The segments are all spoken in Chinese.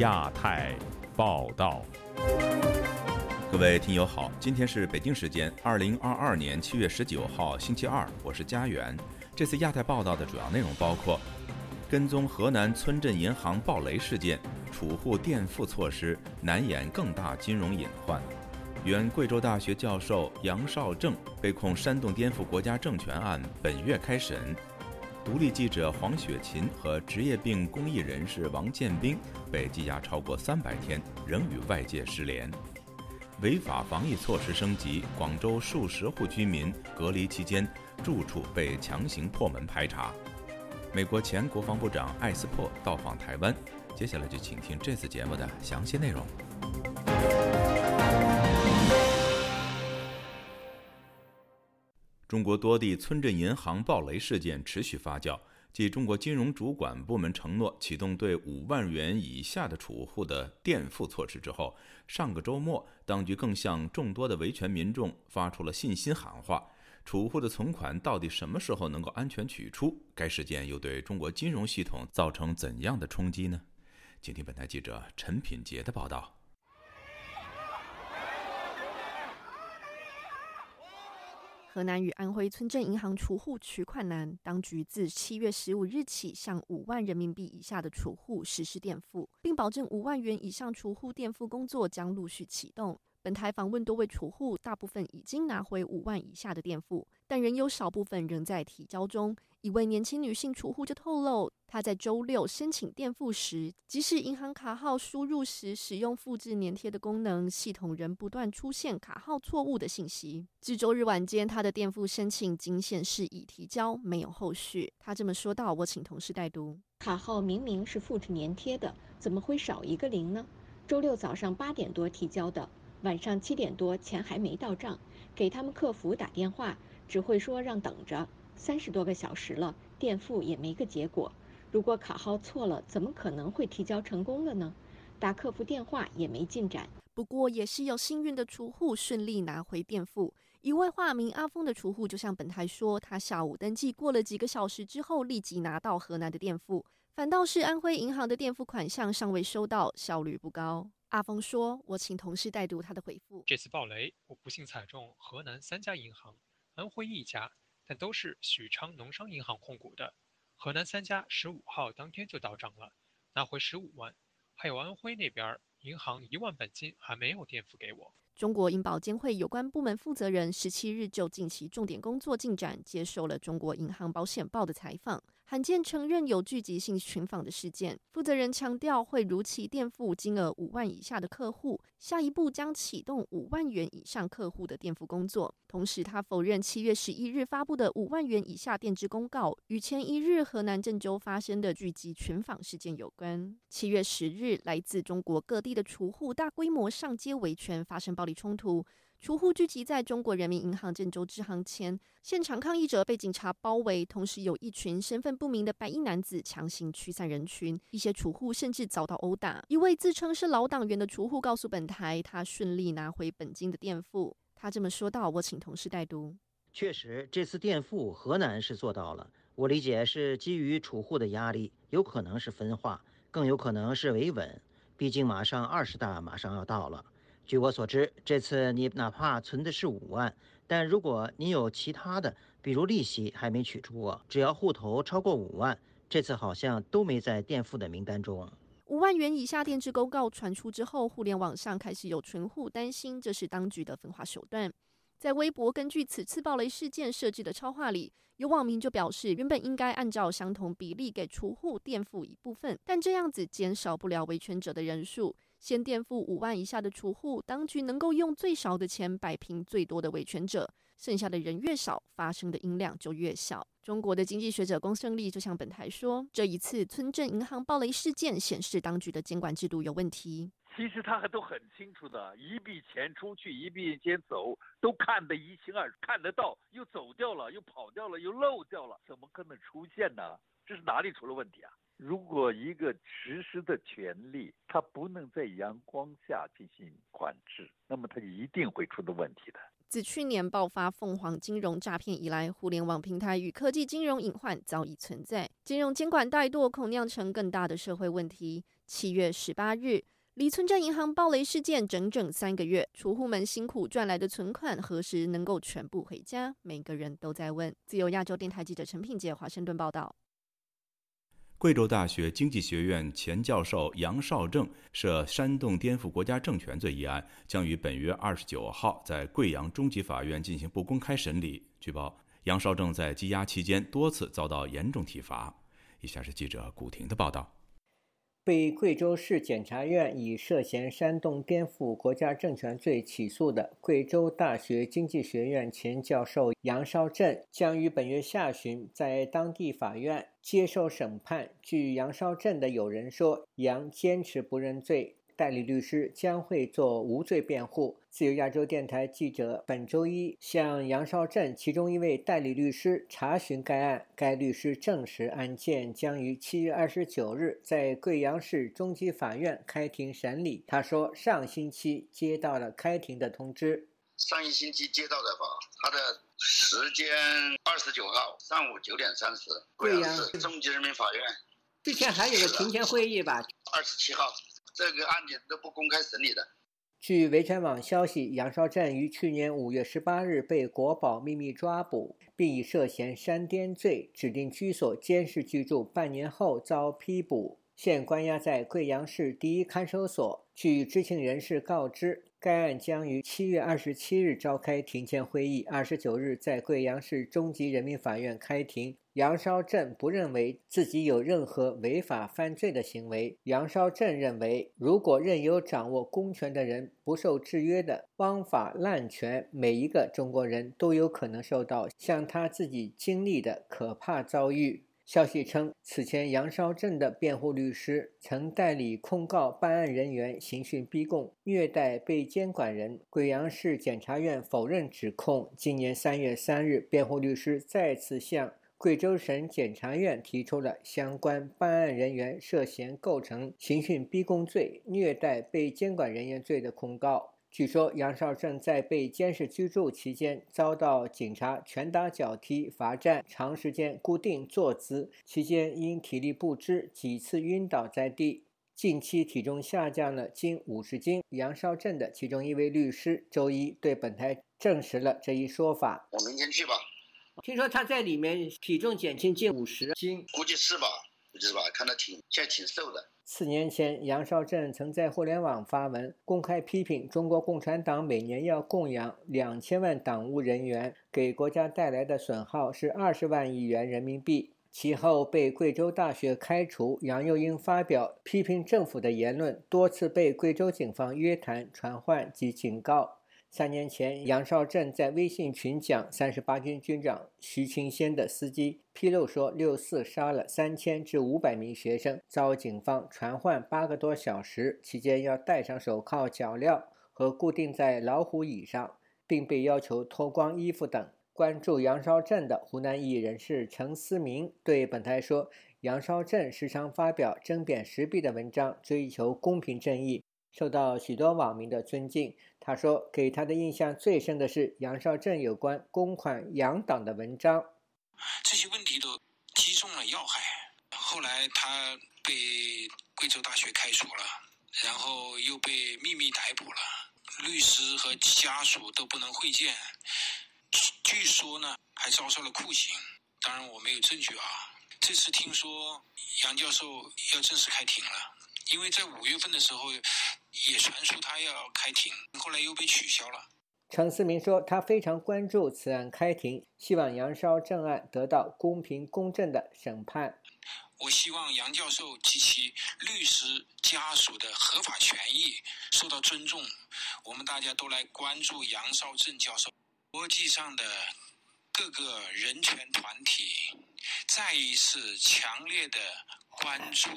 亚太报道，各位听友好，今天是北京时间二零二二年七月十九号星期二，我是家园。这次亚太报道的主要内容包括：跟踪河南村镇银行暴雷事件，储户垫付措施难掩更大金融隐患；原贵州大学教授杨绍正被控煽动颠覆国家政权案本月开审。独立记者黄雪琴和职业病公益人士王建兵被羁押超过三百天，仍与外界失联。违法防疫措施升级，广州数十户居民隔离期间住处被强行破门排查。美国前国防部长艾斯珀到访台湾。接下来就请听这次节目的详细内容。中国多地村镇银行暴雷事件持续发酵。继中国金融主管部门承诺启动对五万元以下的储户的垫付措施之后，上个周末，当局更向众多的维权民众发出了信心喊话：储户的存款到底什么时候能够安全取出？该事件又对中国金融系统造成怎样的冲击呢？请听本台记者陈品杰的报道。河南与安徽村镇银行储户取款难，当局自七月十五日起向五万人民币以下的储户实施垫付，并保证五万元以上储户垫付工作将陆续启动。本台访问多位储户，大部分已经拿回五万以下的垫付，但仍有少部分仍在提交中。一位年轻女性储户就透露，她在周六申请垫付时，即使银行卡号输入时使用复制粘贴的功能，系统仍不断出现卡号错误的信息。至周日晚间，她的垫付申请仅显示已提交，没有后续。她这么说道：“我请同事代读，卡号明明是复制粘贴的，怎么会少一个零呢？周六早上八点多提交的，晚上七点多钱还没到账，给他们客服打电话，只会说让等着。”三十多个小时了，垫付也没个结果。如果卡号错了，怎么可能会提交成功了呢？打客服电话也没进展。不过也是有幸运的储户顺利拿回垫付。一位化名阿峰的储户就向本台说，他下午登记过了几个小时之后，立即拿到河南的垫付，反倒是安徽银行的垫付款项尚未收到，效率不高。阿峰说：“我请同事代读他的回复。这次暴雷，我不幸踩中河南三家银行，安徽一家。”但都是许昌农商银行控股的，河南三家十五号当天就到账了，拿回十五万，还有安徽那边银行一万本金还没有垫付给我。中国银保监会有关部门负责人十七日就近期重点工作进展接受了中国银行保险报的采访，罕见承认有聚集性群访的事件。负责人强调会如期垫付金额五万以下的客户，下一步将启动五万元以上客户的垫付工作。同时，他否认七月十一日发布的五万元以下垫资公告与前一日河南郑州发生的聚集群访事件有关。七月十日，来自中国各地的储户大规模上街维权，发生暴力冲突，储户聚集在中国人民银行郑州支行前，现场抗议者被警察包围，同时有一群身份不明的白衣男子强行驱散人群，一些储户甚至遭到殴打。一位自称是老党员的储户告诉本台，他顺利拿回本金的垫付。他这么说道：“我请同事代读。确实，这次垫付河南是做到了。我理解是基于储户的压力，有可能是分化，更有可能是维稳。毕竟马上二十大马上要到了。据我所知，这次你哪怕存的是五万，但如果你有其他的，比如利息还没取出过，只要户头超过五万，这次好像都没在垫付的名单中。”五万元以下垫资公告传出之后，互联网上开始有存户担心这是当局的分化手段。在微博根据此次暴雷事件设置的超话里，有网民就表示，原本应该按照相同比例给储户垫付一部分，但这样子减少不了维权者的人数。先垫付五万以下的储户，当局能够用最少的钱摆平最多的维权者，剩下的人越少，发生的音量就越小。中国的经济学者龚胜利就向本台说，这一次村镇银行暴雷事件显示当局的监管制度有问题。其实他都很清楚的，一笔钱出去，一笔钱走，都看得一清二楚，看得到，又走掉了，又跑掉了，又漏掉了，怎么可能出现呢？这是哪里出了问题啊？如果一个实施的权利，它不能在阳光下进行管制，那么它一定会出的问题的。自去年爆发凤凰金融诈骗以来，互联网平台与科技金融隐患早已存在，金融监管怠惰恐酿成更大的社会问题。七月十八日，李村镇银行暴雷事件整整三个月，储户们辛苦赚来的存款何时能够全部回家？每个人都在问。自由亚洲电台记者陈品杰华盛顿报道。贵州大学经济学院前教授杨绍正涉煽动颠覆国家政权罪一案，将于本月二十九号在贵阳中级法院进行不公开审理。据报，杨绍正在羁押期间多次遭到严重体罚。以下是记者古婷的报道。被贵州市检察院以涉嫌煽动颠覆国家政权罪起诉的贵州大学经济学院前教授杨绍镇，将于本月下旬在当地法院接受审判。据杨绍镇的友人说，杨坚持不认罪。代理律师将会做无罪辩护。自由亚洲电台记者本周一向杨绍镇其中一位代理律师查询该案，该律师证实案件将于七月二十九日在贵阳市中级法院开庭审理。他说，上星期接到了开庭的通知。上一星期接到的吧？他的时间二十九号上午九点三十，贵阳市中级人民法院。之前还有个庭前会议吧？二十七号。这个案件都不公开审理的。据维权网消息，杨少振于去年五月十八日被国保秘密抓捕，并以涉嫌煽颠罪指定居所监视居住半年后遭批捕，现关押在贵阳市第一看守所。据知情人士告知。该案将于七月二十七日召开庭前会议，二十九日在贵阳市中级人民法院开庭。杨绍振不认为自己有任何违法犯罪的行为。杨绍振认为，如果任由掌握公权的人不受制约的枉法滥权，每一个中国人都有可能受到像他自己经历的可怕遭遇。消息称，此前杨绍正的辩护律师曾代理控告办案人员刑讯逼供、虐待被监管人。贵阳市检察院否认指控。今年三月三日，辩护律师再次向贵州省检察院提出了相关办案人员涉嫌构成刑讯逼供罪、虐待被监管人员罪的控告。据说杨少正在被监视居住期间遭到警察拳打脚踢、罚站、长时间固定坐姿，期间因体力不支几次晕倒在地，近期体重下降了近五十斤。杨少正的其中一位律师周一对本台证实了这一说法。我明天去吧。听说他在里面体重减轻近五十斤，估计是吧？估计是吧？看他挺现在挺瘦的。四年前，杨绍振曾在互联网发文，公开批评中国共产党每年要供养两千万党务人员，给国家带来的损耗是二十万亿元人民币。其后被贵州大学开除。杨又因发表批评政府的言论，多次被贵州警方约谈、传唤及警告。三年前，杨绍正在微信群讲三十八军军长徐清先的司机披露说，六四杀了三千至五百名学生，遭警方传唤八个多小时，期间要戴上手铐脚镣和固定在老虎椅上，并被要求脱光衣服等。关注杨绍振的湖南艺人士陈思明对本台说：“杨绍振时常发表针砭时弊的文章，追求公平正义。”受到许多网民的尊敬。他说，给他的印象最深的是杨绍正有关公款养党的文章。这些问题都击中了要害。后来他被贵州大学开除了，然后又被秘密逮捕了，律师和家属都不能会见。据说呢，还遭受了酷刑。当然我没有证据啊。这次听说杨教授要正式开庭了，因为在五月份的时候。也传出他要开庭，后来又被取消了。陈思明说，他非常关注此案开庭，希望杨绍正案得到公平公正的审判。我希望杨教授及其律师家属的合法权益受到尊重。我们大家都来关注杨绍正教授。国际上的各个人权团体再一次强烈的关注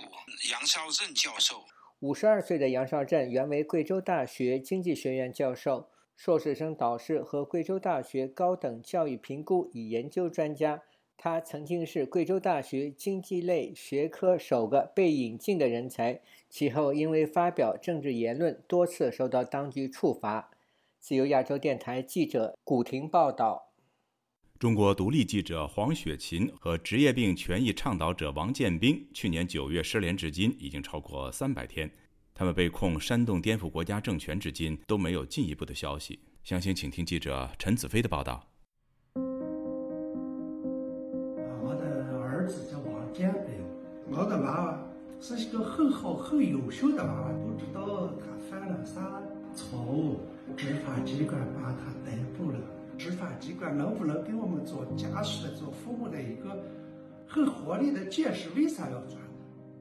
杨绍正教授。五十二岁的杨绍正原为贵州大学经济学院教授、硕士生导师和贵州大学高等教育评估与研究专家。他曾经是贵州大学经济类学科首个被引进的人才，其后因为发表政治言论，多次受到当局处罚。自由亚洲电台记者古婷报道。中国独立记者黄雪琴和职业病权益倡导者王建斌去年九月失联至今已经超过三百天，他们被控煽动颠覆国家政权至今都没有进一步的消息。详情请听记者陈子飞的报道。我的儿子叫王建斌，我的娃娃是一个很好很优秀的娃娃，不知道他犯了啥错误，执法机关把他逮捕了。执法机关能不能给我们做家属的、做父母的一个很合理的解释？为啥要做？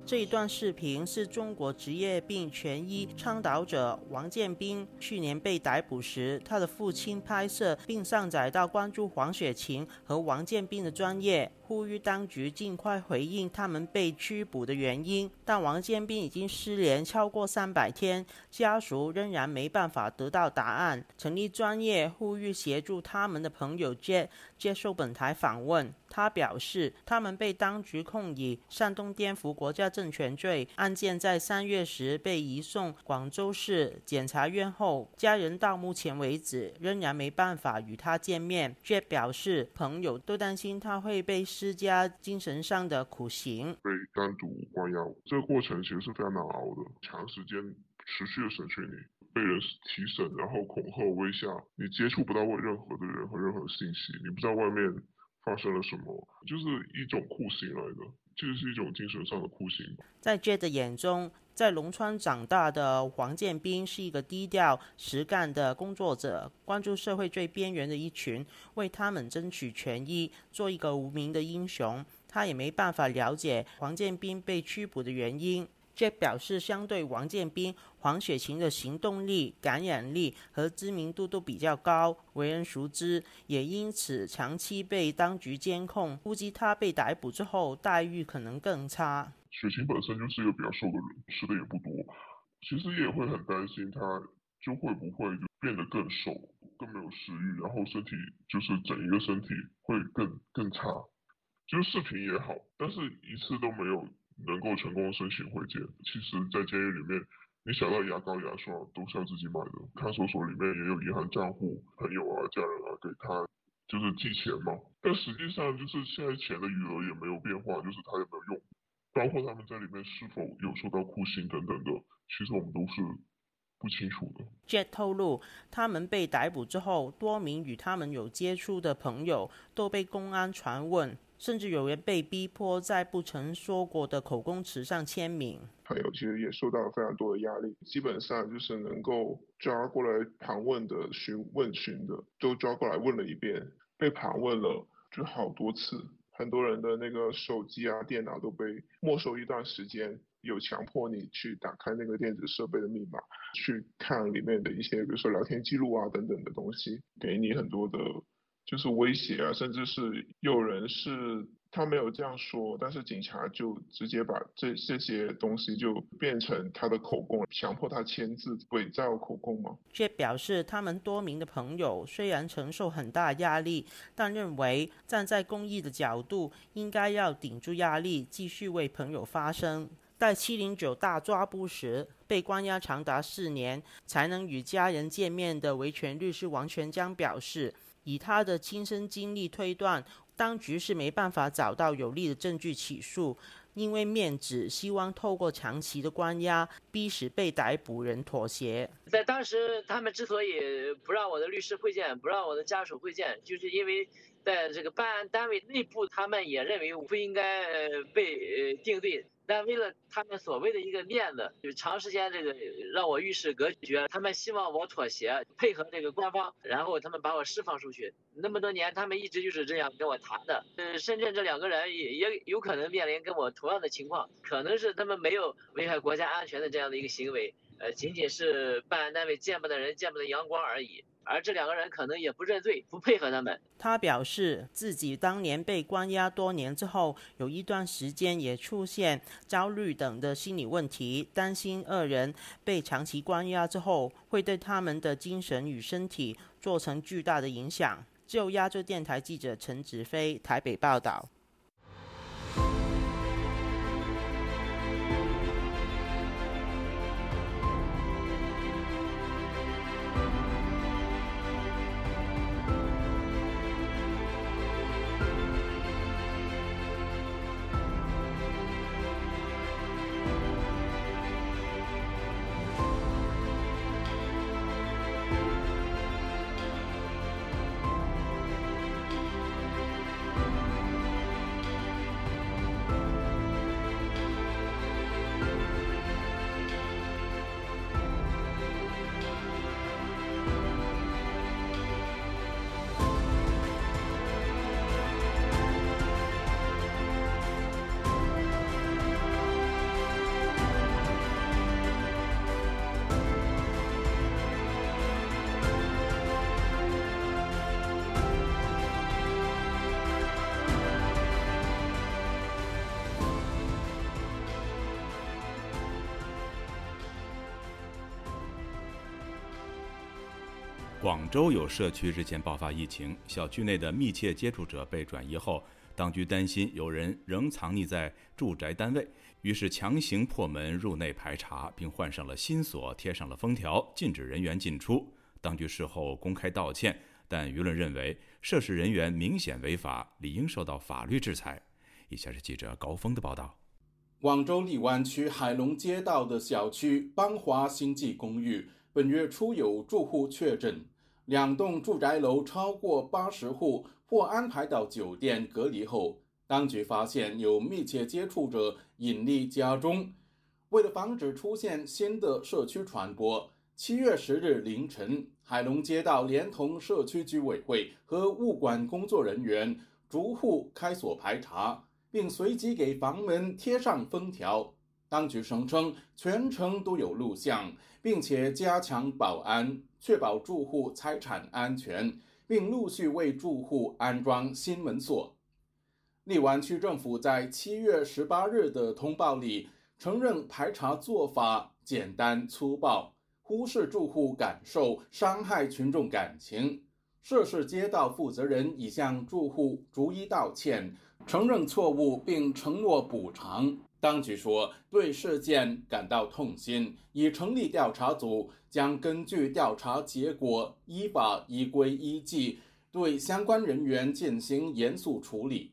这一段视频是中国职业病权益倡导者王建斌去年被逮捕时，他的父亲拍摄并上载到关注黄雪琴和王建斌的专业。呼吁当局尽快回应他们被拘捕的原因，但王建斌已经失联超过三百天，家属仍然没办法得到答案。成立专业呼吁协助他们的朋友 Jet 接受本台访问，他表示，他们被当局控以煽动颠覆国家政权罪，案件在三月时被移送广州市检察院后，家人到目前为止仍然没办法与他见面。却表示，朋友都担心他会被。施加精神上的苦刑，被单独关押，这个过程其实是非常难熬的，长时间持续的审讯你，被人提审，然后恐吓威吓，你接触不到任何的人和任何信息，你不知道外面发生了什么，就是一种酷刑来的，其实是一种精神上的酷刑。在 J 的眼中。在龙川长大的黄建斌是一个低调实干的工作者，关注社会最边缘的一群，为他们争取权益，做一个无名的英雄。他也没办法了解黄建斌被拘捕的原因。这表示，相对王建斌、黄雪琴的行动力、感染力和知名度都比较高，为人熟知，也因此长期被当局监控。估计他被逮捕之后，待遇可能更差。雪琴本身就是一个比较瘦的人，吃的也不多，其实也会很担心他就会不会就变得更瘦，更没有食欲，然后身体就是整一个身体会更更差。就是视频也好，但是一次都没有能够成功申请会见。其实，在监狱里面，你想到牙膏、牙刷都是要自己买的，看守所里面也有银行账户，朋友啊、家人啊给他就是寄钱嘛。但实际上就是现在钱的余额也没有变化，就是他也没有用。包括他们在里面是否有受到酷刑等等的，其实我们都是不清楚的。Jet 透露，他们被逮捕之后，多名与他们有接触的朋友都被公安传问，甚至有人被逼迫在不曾说过的口供词上签名。朋友其实也受到了非常多的压力，基本上就是能够抓过来盘问的、询问询的，都抓过来问了一遍，被盘问了就好多次。很多人的那个手机啊、电脑都被没收一段时间，有强迫你去打开那个电子设备的密码，去看里面的一些，比如说聊天记录啊等等的东西，给你很多的，就是威胁啊，甚至是有人是。他没有这样说，但是警察就直接把这这些东西就变成他的口供，强迫他签字，伪造口供吗？却表示他们多名的朋友虽然承受很大压力，但认为站在公益的角度，应该要顶住压力，继续为朋友发声。在七零九大抓捕时被关押长达四年才能与家人见面的维权律师王全江表示，以他的亲身经历推断。当局是没办法找到有力的证据起诉，因为面子希望透过长期的关押，逼使被逮捕人妥协。在当时，他们之所以不让我的律师会见，不让我的家属会见，就是因为在这个办案单位内部，他们也认为我不应该被定罪。但为了他们所谓的一个面子，就长时间这个让我与世隔绝，他们希望我妥协，配合这个官方，然后他们把我释放出去。那么多年，他们一直就是这样跟我谈的。呃，深圳这两个人也也有可能面临跟我同样的情况，可能是他们没有危害国家安全的这样的一个行为，呃，仅仅是办案单位见不得人、见不得阳光而已。而这两个人可能也不认罪，不配合他们。他表示，自己当年被关押多年之后，有一段时间也出现焦虑等的心理问题，担心二人被长期关押之后，会对他们的精神与身体造成巨大的影响。就亚洲电台记者陈子飞台北报道。州有社区日前爆发疫情，小区内的密切接触者被转移后，当局担心有人仍藏匿在住宅单位，于是强行破门入内排查，并换上了新锁，贴上了封条，禁止人员进出。当局事后公开道歉，但舆论认为涉事人员明显违法，理应受到法律制裁。以下是记者高峰的报道。广州荔湾区海龙街道的小区邦华星际公寓本月初有住户确诊，两栋住宅楼超过八十户或安排到酒店隔离后，当局发现有密切接触者隐匿家中。为了防止出现新的社区传播，七月十日凌晨，海龙街道连同社区居委会和物管工作人员逐户开锁排查。并随即给房门贴上封条。当局声称全程都有录像，并且加强保安，确保住户财产安全，并陆续为住户安装新门锁。荔湾区政府在七月十八日的通报里承认排查做法简单粗暴，忽视住户感受，伤害群众感情。涉事街道负责人已向住户逐一道歉。承认错误并承诺补偿。当局说，对事件感到痛心，已成立调查组，将根据调查结果，依法依规依纪对相关人员进行严肃处理。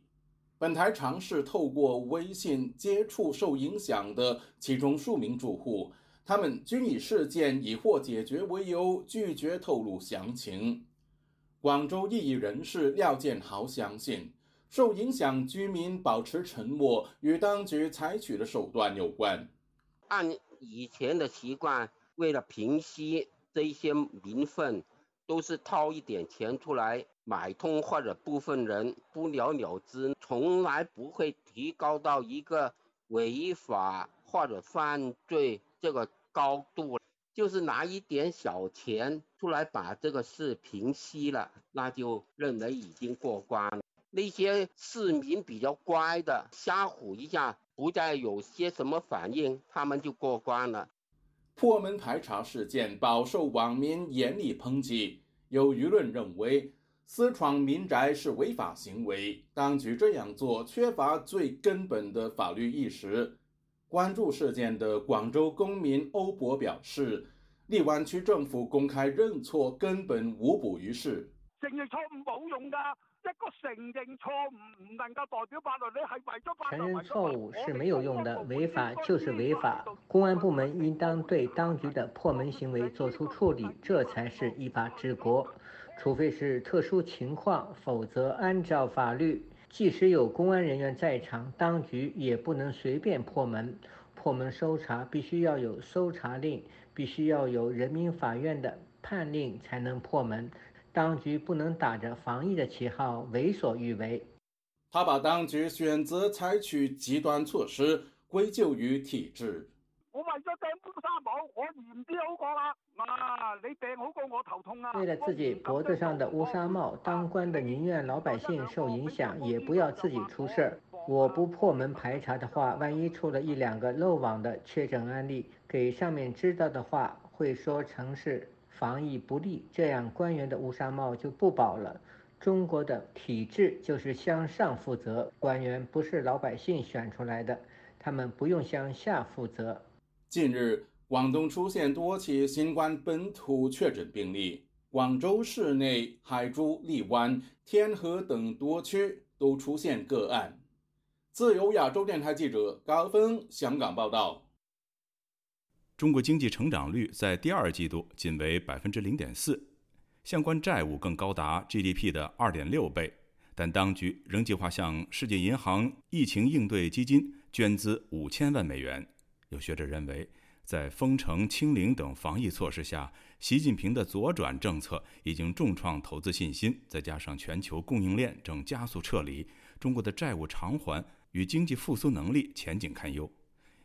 本台尝试透过微信接触受影响的其中数名住户，他们均以事件已获解决为由，拒绝透露详情。广州异议人士廖建豪相信。受影响居民保持沉默，与当局采取的手段有关。按以前的习惯，为了平息这些民愤，都是掏一点钱出来买通或者部分人不了了之，从来不会提高到一个违法或者犯罪这个高度。就是拿一点小钱出来把这个事平息了，那就认为已经过关了。那些市民比较乖的，吓唬一下，不再有些什么反应，他们就过关了。破门排查事件饱受网民严厉抨击，有舆论认为私闯民宅是违法行为，当局这样做缺乏最根本的法律意识。关注事件的广州公民欧博表示，荔湾区政府公开认错根本无补于事。承认错误冇用噶。一个承认错误唔能够代表法律，你系为咗法律。承认错误是没有用的，违法就是违法。公安部门应当对当局的破门行为作出处理，这才是依法治国。除非是特殊情况，否则按照法律，即使有公安人员在场，当局也不能随便破门。破门搜查必须要有搜查令，必须要有人民法院的判令才能破门。当局不能打着防疫的旗号为所欲为。他把当局选择采取极端措施归咎于体制。我为咗订乌纱帽，我严啲好过啦。啊，你订好过我头痛啊！为了自己脖子上的乌纱帽，当官的宁愿老百姓受影响，也不要自己出事儿。我不破门排查的话，万一出了一两个漏网的确诊案例，给上面知道的话，会说成是。防疫不力，这样官员的乌纱帽就不保了。中国的体制就是向上负责，官员不是老百姓选出来的，他们不用向下负责。近日，广东出现多起新冠本土确诊病例，广州市内海珠、荔湾、天河等多区都出现个案。自由亚洲电台记者高峰香港报道。中国经济成长率在第二季度仅为百分之零点四，相关债务更高达 GDP 的二点六倍。但当局仍计划向世界银行疫情应对基金捐资五千万美元。有学者认为，在封城、清零等防疫措施下，习近平的左转政策已经重创投资信心，再加上全球供应链正加速撤离，中国的债务偿还与经济复苏能力前景堪忧。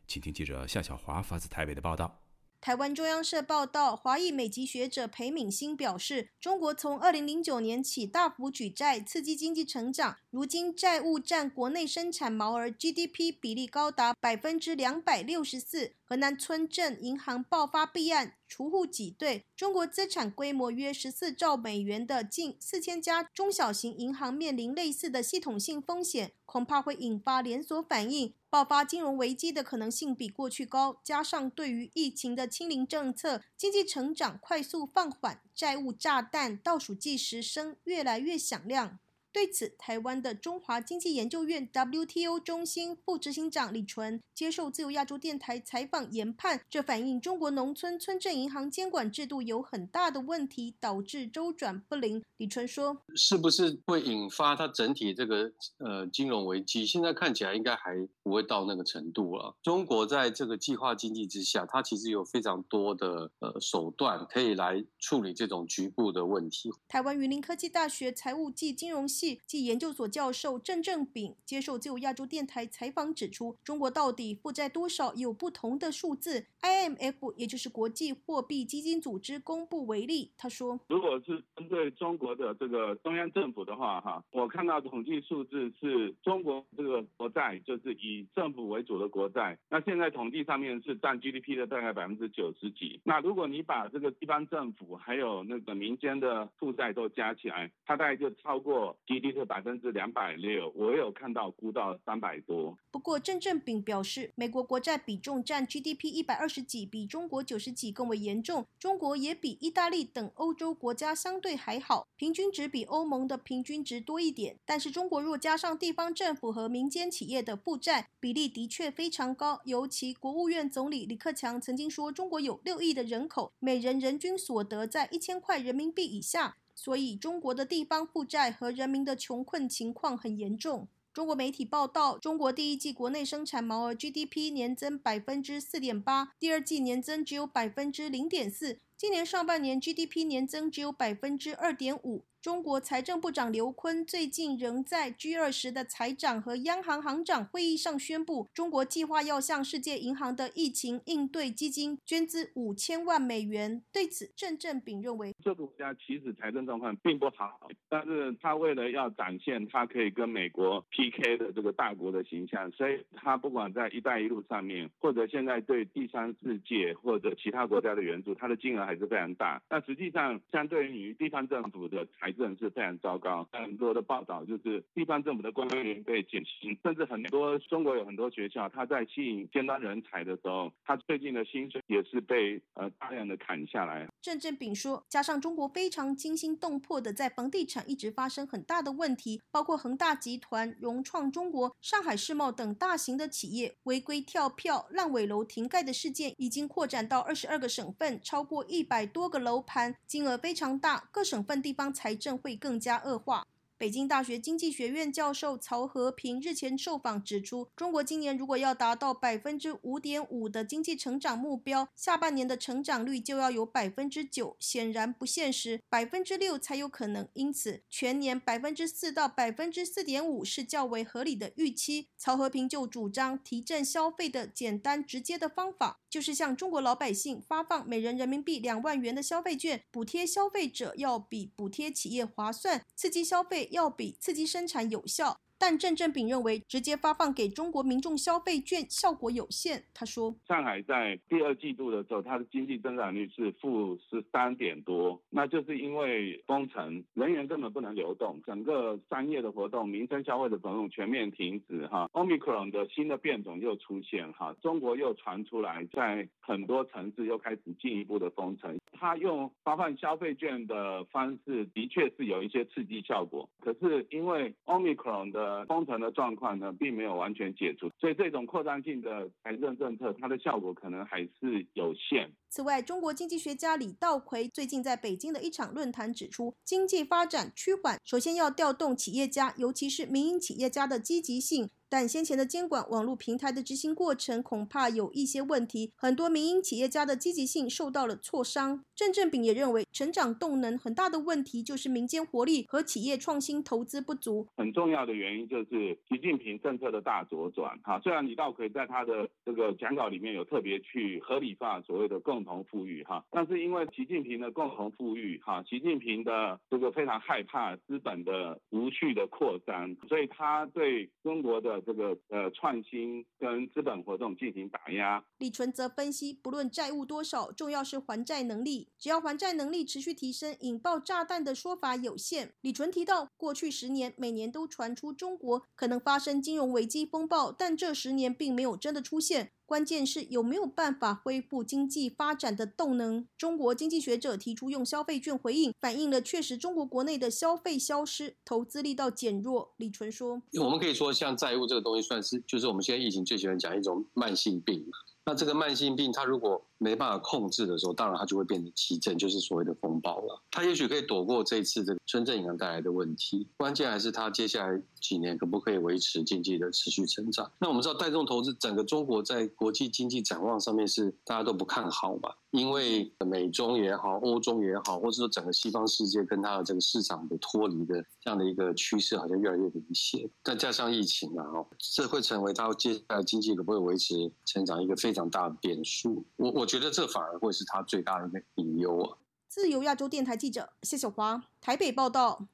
请听记者夏小华发自台北的报道。台湾中央社报道，华裔美籍学者裴敏欣表示，中国从二零零九年起大幅举债，刺激经济成长，如今债务占国内生产毛儿 GDP 比例高达百分之两百六十四。河南村镇银行爆发弊案，储户挤兑，中国资产规模约十四兆美元的近四千家中小型银行面临类似的系统性风险，恐怕会引发连锁反应，爆发金融危机的可能性比过去高。加上对于疫情的清零政策，经济成长快速放缓，债务炸弹倒数计时声越来越响亮。对此，台湾的中华经济研究院 WTO 中心副执行长李纯接受自由亚洲电台采访研判，这反映中国农村村镇银行监管制度有很大的问题，导致周转不灵。李纯说：“是不是会引发它整体这个呃金融危机？现在看起来应该还不会到那个程度了。中国在这个计划经济之下，它其实有非常多的呃手段可以来处理这种局部的问题。”台湾云林科技大学财务暨金融系。暨研究所教授郑正炳接受自由亚洲电台采访指出，中国到底负债多少有不同的数字。IMF 也就是国际货币基金组织公布为例，他说，如果是针对中国的这个中央政府的话，哈，我看到统计数字是中国这个国债就是以政府为主的国债，那现在统计上面是占 GDP 的大概百分之九十几。那如果你把这个地方政府还有那个民间的负债都加起来，它大概就超过。GDP 百分之两百六，我有看到估到三百多。不过郑正炳表示，美国国债比重占 GDP 一百二十几，比中国九十几更为严重。中国也比意大利等欧洲国家相对还好，平均值比欧盟的平均值多一点。但是中国若加上地方政府和民间企业的负债比例，的确非常高。尤其国务院总理李克强曾经说，中国有六亿的人口，每人人均所得在一千块人民币以下。所以，中国的地方负债和人民的穷困情况很严重。中国媒体报道，中国第一季国内生产毛额 GDP 年增百分之四点八，第二季年增只有百分之零点四，今年上半年 GDP 年增只有百分之二点五。中国财政部长刘昆最近仍在 G20 的财长和央行行长会议上宣布，中国计划要向世界银行的疫情应对基金捐资五千万美元。对此，郑正炳认为，这个国家其实财政状况并不好，但是他为了要展现他可以跟美国 PK 的这个大国的形象，所以他不管在“一带一路”上面，或者现在对第三世界或者其他国家的援助，他的金额还是非常大。那实际上，相对于地方政府的财政是非常糟糕，很多的报道就是地方政府的官员被减薪，甚至很多中国有很多学校，他在吸引尖端人才的时候，他最近的薪水也是被呃大量的砍下来。郑振炳说，加上中国非常惊心动魄的在房地产一直发生很大的问题，包括恒大集团、融创中国、上海世贸等大型的企业违规跳票、烂尾楼停盖的事件，已经扩展到二十二个省份，超过一百多个楼盘，金额非常大，各省份地方财政症会更加恶化。北京大学经济学院教授曹和平日前受访指出，中国今年如果要达到百分之五点五的经济成长目标，下半年的成长率就要有百分之九，显然不现实，百分之六才有可能。因此，全年百分之四到百分之四点五是较为合理的预期。曹和平就主张提振消费的简单直接的方法，就是向中国老百姓发放每人人民币两万元的消费券，补贴消费者要比补贴企业划算，刺激消费。要比刺激生产有效。但郑正炳认为，直接发放给中国民众消费券效果有限。他说：“上海在第二季度的时候，它的经济增长率是负十三点多，那就是因为封城，人员根本不能流动，整个商业的活动、民生消费的活动全面停止。哈，omicron 的新的变种又出现，哈，中国又传出来，在很多城市又开始进一步的封城。他用发放消费券的方式，的确是有一些刺激效果，可是因为 omicron 的呃封城的状况呢，并没有完全解除，所以这种扩张性的财政政策，它的效果可能还是有限。此外，中国经济学家李稻葵最近在北京的一场论坛指出，经济发展趋缓，首先要调动企业家，尤其是民营企业家的积极性。但先前的监管网络平台的执行过程恐怕有一些问题，很多民营企业家的积极性受到了挫伤。郑正炳也认为，成长动能很大的问题就是民间活力和企业创新投资不足。很重要的原因就是习近平政策的大左转。哈，虽然李稻葵在他的这个讲稿里面有特别去合理化所谓的共同富裕，哈，但是因为习近平的共同富裕，哈，习近平的这个非常害怕资本的无序的扩张，所以他对中国的的这个呃创新跟资本活动进行打压。李纯则分析，不论债务多少，重要是还债能力，只要还债能力持续提升，引爆炸弹的说法有限。李纯提到，过去十年每年都传出中国可能发生金融危机风暴，但这十年并没有真的出现。关键是有没有办法恢复经济发展的动能。中国经济学者提出用消费券回应，反映了确实中国国内的消费消失，投资力道减弱。李纯说：“我们可以说，像债务这个东西，算是就是我们现在疫情最喜欢讲一种慢性病。那这个慢性病，它如果没办法控制的时候，当然它就会变成急症，就是所谓的风暴了。它也许可以躲过这次这个村镇银行带来的问题，关键还是它接下来几年可不可以维持经济的持续成长。那我们知道，带动投资，整个中国在国际经济展望上面是大家都不看好嘛？因为美中也好，欧中也好，或者说整个西方世界跟它的这个市场的脱离的这样的一个趋势，好像越来越明显。再加上疫情啊，这会成为它接下来经济可不可以维持成长一个非常大的变数。我我。我觉得这反而会是他最大的一个隐忧啊！自由亚洲电台记者谢小华台北报道。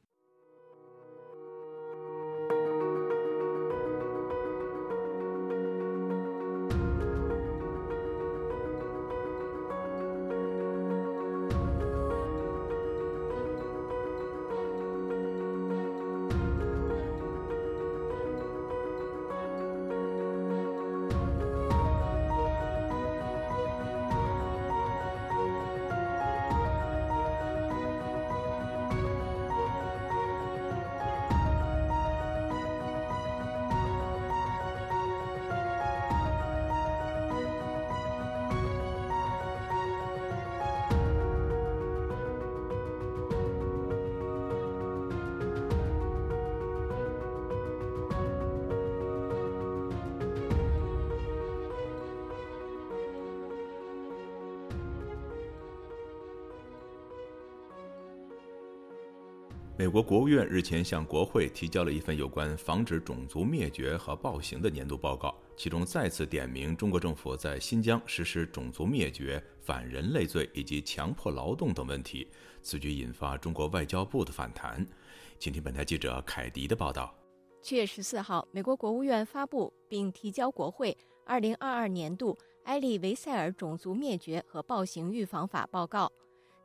国务院日前向国会提交了一份有关防止种族灭绝和暴行的年度报告，其中再次点名中国政府在新疆实施种族灭绝、反人类罪以及强迫劳动等问题。此举引发中国外交部的反弹。请听本台记者凯迪的报道。七月十四号，美国国务院发布并提交国会二零二二年度埃利维塞尔种族灭绝和暴行预防法报告。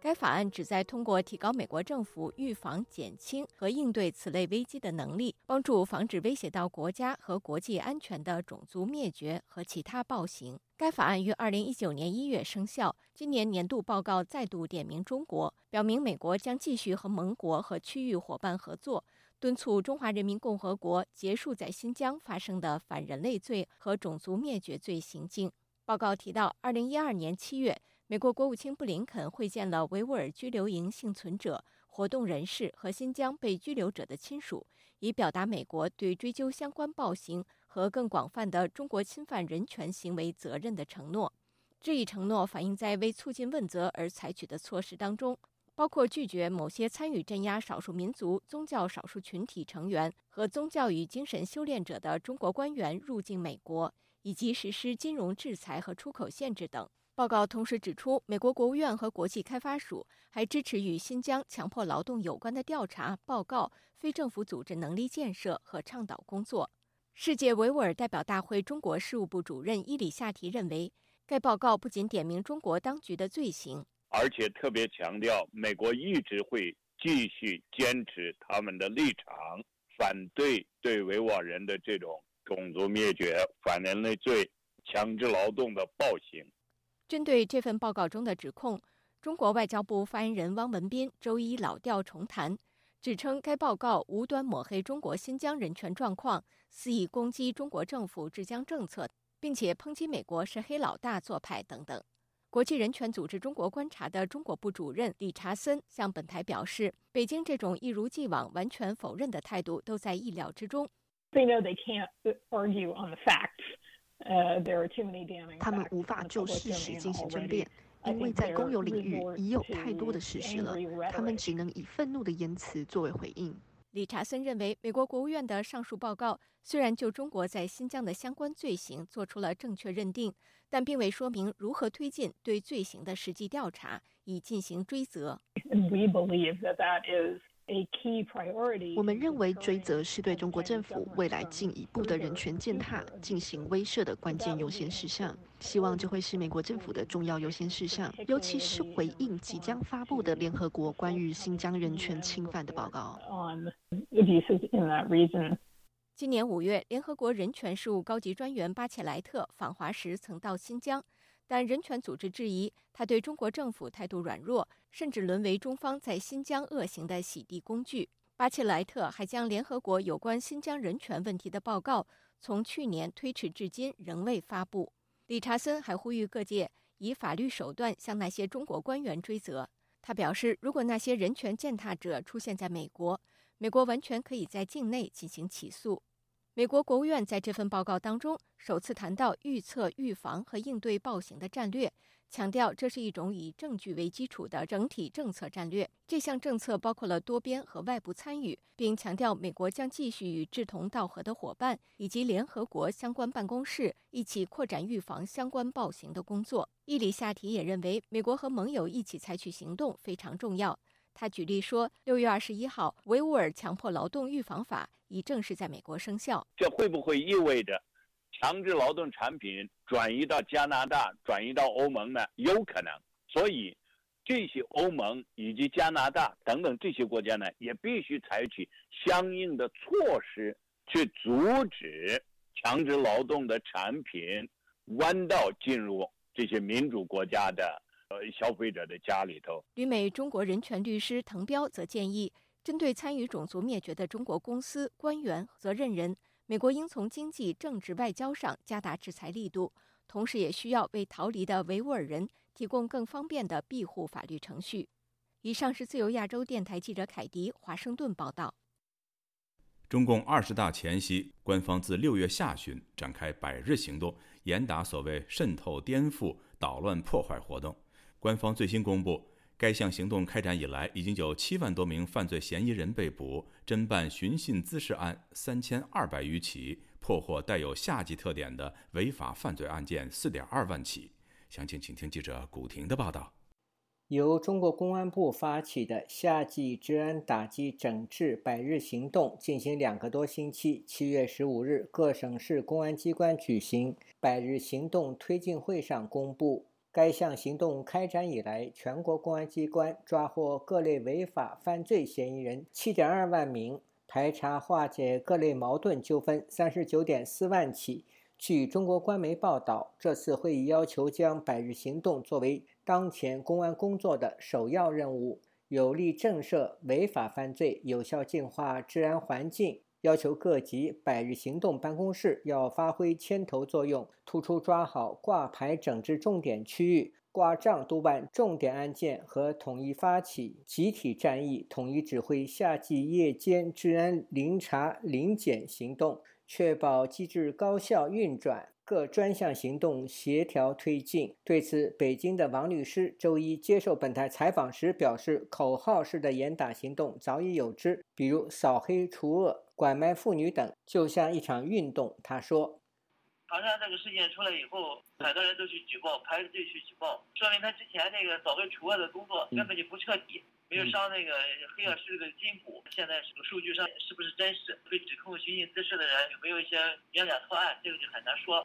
该法案旨在通过提高美国政府预防、减轻和应对此类危机的能力，帮助防止威胁到国家和国际安全的种族灭绝和其他暴行。该法案于二零一九年一月生效。今年年度报告再度点名中国，表明美国将继续和盟国和区域伙伴合作，敦促中华人民共和国结束在新疆发生的反人类罪和种族灭绝罪行径。报告提到，二零一二年七月。美国国务卿布林肯会见了维吾尔拘留营幸存者、活动人士和新疆被拘留者的亲属，以表达美国对追究相关暴行和更广泛的中国侵犯人权行为责任的承诺。这一承诺反映在为促进问责而采取的措施当中，包括拒绝某些参与镇压少数民族、宗教少数群体成员和宗教与精神修炼者的中国官员入境美国，以及实施金融制裁和出口限制等。报告同时指出，美国国务院和国际开发署还支持与新疆强迫劳动有关的调查报告、非政府组织能力建设和倡导工作。世界维吾尔代表大会中国事务部主任伊里夏提认为，该报告不仅点名中国当局的罪行，而且特别强调美国一直会继续坚持他们的立场，反对对维吾尔人的这种种族灭绝、反人类罪、强制劳动的暴行。针对这份报告中的指控，中国外交部发言人汪文斌周一老调重弹，指称该报告无端抹黑中国新疆人权状况，肆意攻击中国政府治疆政策，并且抨击美国是黑老大做派等等。国际人权组织中国观察的中国部主任理查森向本台表示，北京这种一如既往完全否认的态度都在意料之中。They know they can't argue on the facts. 他们无法就事实进行争辩，因为在公有领域已有太多的事实了。他们只能以愤怒的言辞作为回应。理查森认为，美国国务院的上述报告虽然就中国在新疆的相关罪行做出了正确认定，但并未说明如何推进对罪行的实际调查，以进行追责。我们认为追责是对中国政府未来进一步的人权践踏进行威慑的关键优先事项。希望这会是美国政府的重要优先事项，尤其是回应即将发布的联合国关于新疆人权侵犯的报告。今年五月，联合国人权事务高级专员巴切莱特访华时曾到新疆。但人权组织质疑他对中国政府态度软弱，甚至沦为中方在新疆恶行的洗地工具。巴切莱特还将联合国有关新疆人权问题的报告从去年推迟至今仍未发布。理查森还呼吁各界以法律手段向那些中国官员追责。他表示，如果那些人权践踏者出现在美国，美国完全可以在境内进行起诉。美国国务院在这份报告当中首次谈到预测、预防和应对暴行的战略，强调这是一种以证据为基础的整体政策战略。这项政策包括了多边和外部参与，并强调美国将继续与志同道合的伙伴以及联合国相关办公室一起扩展预防相关暴行的工作。伊里夏提也认为，美国和盟友一起采取行动非常重要。他举例说，六月二十一号，维吾尔强迫劳动预防法已正式在美国生效。这会不会意味着强制劳动产品转移到加拿大、转移到欧盟呢？有可能。所以，这些欧盟以及加拿大等等这些国家呢，也必须采取相应的措施，去阻止强制劳动的产品弯道进入这些民主国家的。呃，消费者的家里头。旅美中国人权律师滕彪则建议，针对参与种族灭绝的中国公司、官员、责任人，美国应从经济、政治、外交上加大制裁力度，同时也需要为逃离的维吾尔人提供更方便的庇护法律程序。以上是自由亚洲电台记者凯迪华盛顿报道。中共二十大前夕，官方自六月下旬展开百日行动，严打所谓渗透、颠覆、捣乱、破坏活动。官方最新公布，该项行动开展以来，已经有七万多名犯罪嫌疑人被捕，侦办寻衅滋事案三千二百余起，破获带有夏季特点的违法犯罪案件四点二万起。详情，请听记者古婷的报道。由中国公安部发起的夏季治安打击整治百日行动进行两个多星期，七月十五日，各省市公安机关举行百日行动推进会上公布。该项行动开展以来，全国公安机关抓获各类违法犯罪嫌疑人七点二万名，排查化解各类矛盾纠纷三十九点四万起。据中国官媒报道，这次会议要求将百日行动作为当前公安工作的首要任务，有力震慑违法犯罪，有效净化治安环境。要求各级百日行动办公室要发挥牵头作用，突出抓好挂牌整治重点区域，挂账督办重点案件和统一发起集体战役，统一指挥夏季夜间治安零查零检行动，确保机制高效运转。各专项行动协调推进。对此，北京的王律师周一接受本台采访时表示：“口号式的严打行动早已有之，比如扫黑除恶、拐卖妇女等，就像一场运动。”他说：“唐山这个事件出来以后，很多人都去举报，排着队去举报，说明他之前那个扫黑除恶的工作根本就不彻底，没有伤那个黑恶势力的筋骨。现在数据上是不是真实？被指控寻衅滋事的人有没有一些冤假错案？这个就很难说。”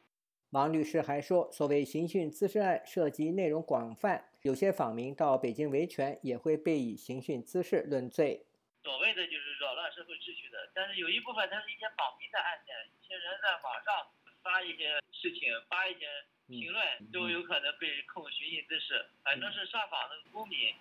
王律师还说，所谓刑讯滋事案涉及内容广泛，有些访民到北京维权也会被以刑讯滋事论罪。所谓的就是扰乱社会秩序的，但是有一部分它是一些访民的案件，一些人在网上发一些事情，发一些评论，都有可能被控寻衅滋事。反正是上访的公民，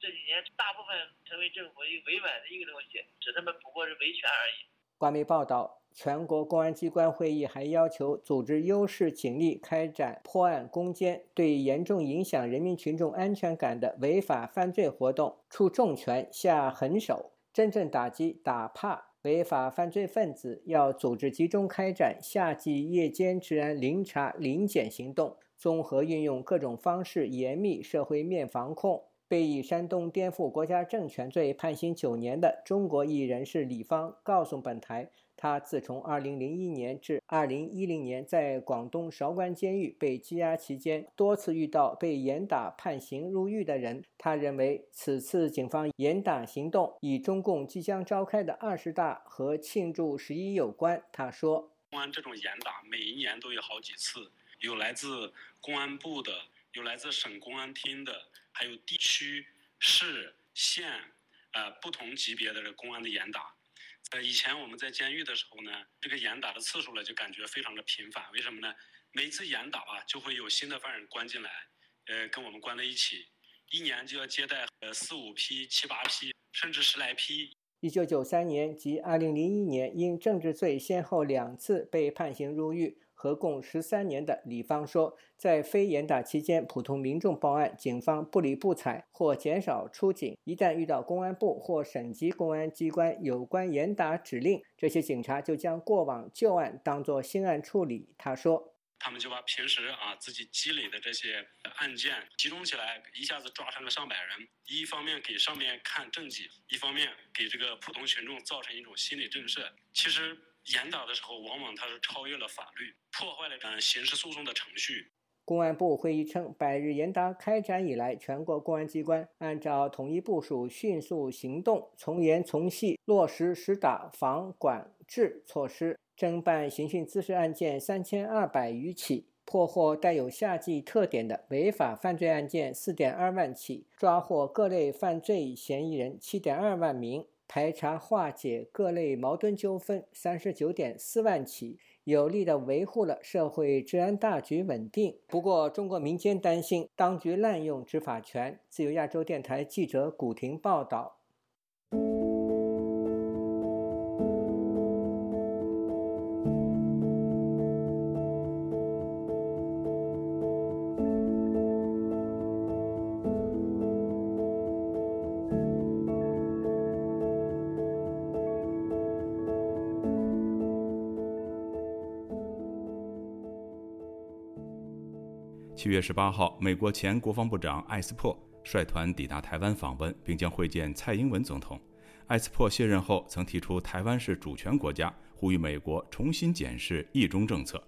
这几年大部分成为政府一个维稳的一个东西，使他们不过是维权而已。官媒报道。全国公安机关会议还要求组织优势警力开展破案攻坚，对严重影响人民群众安全感的违法犯罪活动出重拳下狠手，真正打击打怕违法犯罪分子。要组织集中开展夏季夜间治安零查零检行动，综合运用各种方式严密社会面防控。被以煽动颠覆国家政权罪判刑九年的中国艺人是李芳告诉本台。他自从2001年至2010年在广东韶关监狱被羁押期间，多次遇到被严打判刑入狱的人。他认为此次警方严打行动与中共即将召开的二十大和庆祝十一有关。他说：“公安这种严打，每一年都有好几次，有来自公安部的，有来自省公安厅的，还有地区、市、县。”呃，不同级别的这公安的严打，呃，以前我们在监狱的时候呢，这个严打的次数呢就感觉非常的频繁。为什么呢？每次严打啊，就会有新的犯人关进来，呃，跟我们关在一起，一年就要接待呃四五批、七八批，甚至十来批。一九九三年及二零零一年，因政治罪先后两次被判刑入狱。合共十三年的李芳说，在非严打期间，普通民众报案，警方不理不睬或减少出警；一旦遇到公安部或省级公安机关有关严打指令，这些警察就将过往旧案当作新案处理。他说：“他们就把平时啊自己积累的这些案件集中起来，一下子抓上个上百人。一方面给上面看政绩，一方面给这个普通群众造成一种心理震慑。其实。”严打的时候，往往它是超越了法律，破坏了嗯刑事诉讼的程序。公安部会议称，百日严打开展以来，全国公安机关按照统一部署，迅速行动，从严从细落实实打防管制措施，侦办刑讯滋事案件三千二百余起，破获带有夏季特点的违法犯罪案件四点二万起，抓获各类犯罪嫌疑人七点二万名。排查化解各类矛盾纠纷三十九点四万起，有力地维护了社会治安大局稳定。不过，中国民间担心当局滥用执法权。自由亚洲电台记者古婷报道。七月十八号，美国前国防部长艾斯珀率团抵达台湾访问，并将会见蔡英文总统。艾斯珀卸任后曾提出台湾是主权国家，呼吁美国重新检视一中政策。